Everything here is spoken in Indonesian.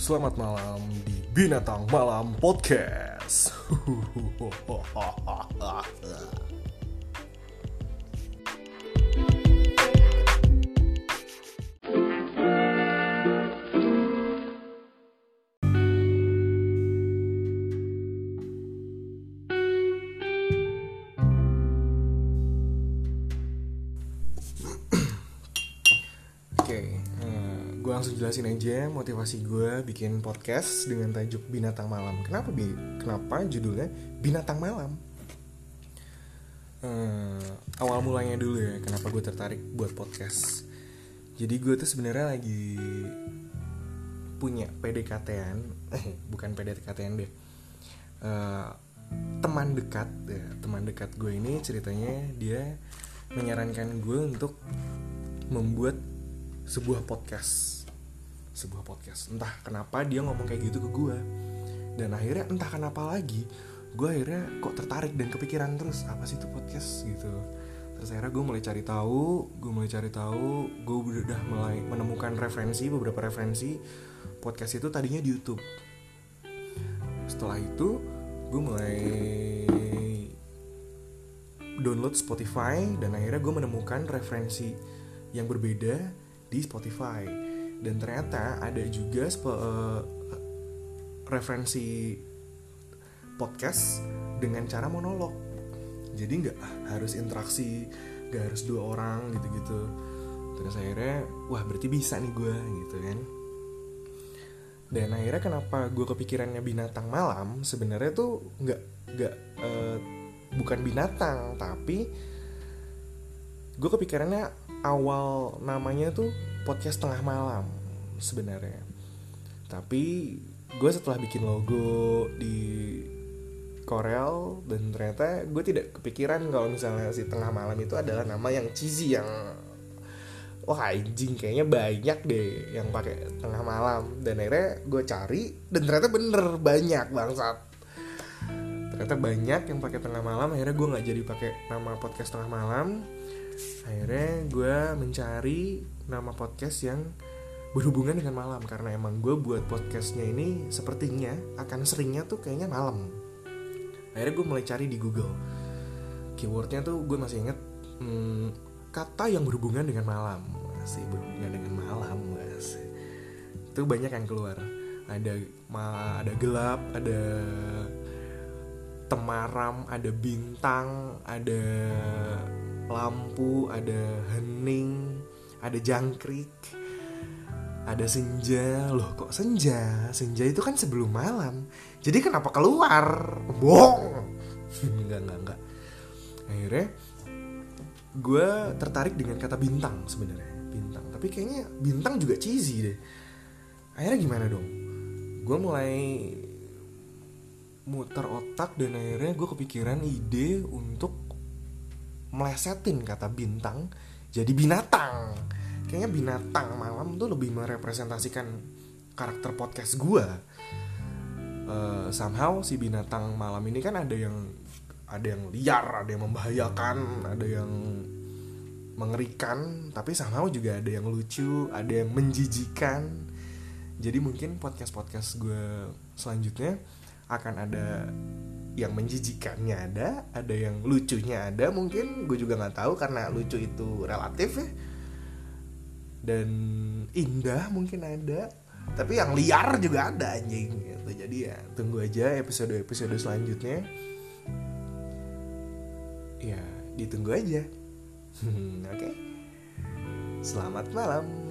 Selamat malam di Binatang Malam Podcast. Oke, gue langsung jelasin aja motivasi gue bikin podcast dengan tajuk Binatang Malam. Kenapa bi? Kenapa judulnya Binatang Malam? Eh, awal mulanya dulu ya, kenapa gue tertarik buat podcast. Jadi gue tuh sebenarnya lagi punya PDKT-an, eh bukan PDKT-an deh. Eh, teman dekat, ya, teman dekat gue ini ceritanya dia menyarankan gue untuk membuat sebuah podcast. Sebuah podcast. Entah kenapa dia ngomong kayak gitu ke gue dan akhirnya entah kenapa lagi gue akhirnya kok tertarik dan kepikiran terus apa sih itu podcast gitu. Terus akhirnya gue mulai cari tahu gue mulai cari tahu gue udah mulai menemukan referensi beberapa referensi podcast itu tadinya di YouTube. Setelah itu gue mulai download Spotify dan akhirnya gue menemukan referensi yang berbeda di Spotify. Dan ternyata ada juga uh, referensi podcast dengan cara monolog. Jadi nggak harus interaksi nggak harus dua orang gitu-gitu. Terus akhirnya wah berarti bisa nih gue gitu kan. Dan akhirnya kenapa gue kepikirannya binatang malam? Sebenarnya tuh nggak nggak uh, bukan binatang tapi gue kepikirannya awal namanya tuh podcast tengah malam sebenarnya. Tapi gue setelah bikin logo di Corel dan ternyata gue tidak kepikiran kalau misalnya si tengah malam itu adalah nama yang cheesy yang wah anjing kayaknya banyak deh yang pakai tengah malam. Dan akhirnya gue cari dan ternyata bener banyak bangsat. Ternyata banyak yang pakai tengah malam akhirnya gue nggak jadi pakai nama podcast tengah malam akhirnya gue mencari nama podcast yang berhubungan dengan malam. Karena emang gue buat podcastnya ini sepertinya akan seringnya tuh kayaknya malam. Akhirnya gue mulai cari di Google. Keywordnya tuh gue masih inget hmm, kata yang berhubungan dengan malam. Masih berhubungan dengan malam masih itu banyak yang keluar. Ada ada gelap ada temaram ada bintang ada lampu, ada hening, ada jangkrik, ada senja. Loh, kok senja? Senja itu kan sebelum malam. Jadi kenapa keluar? Bohong. enggak, enggak, enggak. Akhirnya gue tertarik dengan kata bintang sebenarnya. Bintang. Tapi kayaknya bintang juga cheesy deh. Akhirnya gimana dong? Gue mulai muter otak dan akhirnya gue kepikiran ide untuk melesetin kata bintang jadi binatang. Kayaknya binatang malam tuh lebih merepresentasikan karakter podcast gue uh, somehow si binatang malam ini kan ada yang ada yang liar ada yang membahayakan ada yang mengerikan tapi somehow juga ada yang lucu ada yang menjijikan. Jadi mungkin podcast podcast gue selanjutnya akan ada yang menjijikannya ada, ada yang lucunya ada mungkin gue juga nggak tahu karena lucu itu relatif ya. Dan indah mungkin ada, tapi yang liar juga ada anjing gitu. Jadi ya tunggu aja episode-episode selanjutnya. Ya ditunggu aja. Oke. Okay? Selamat malam.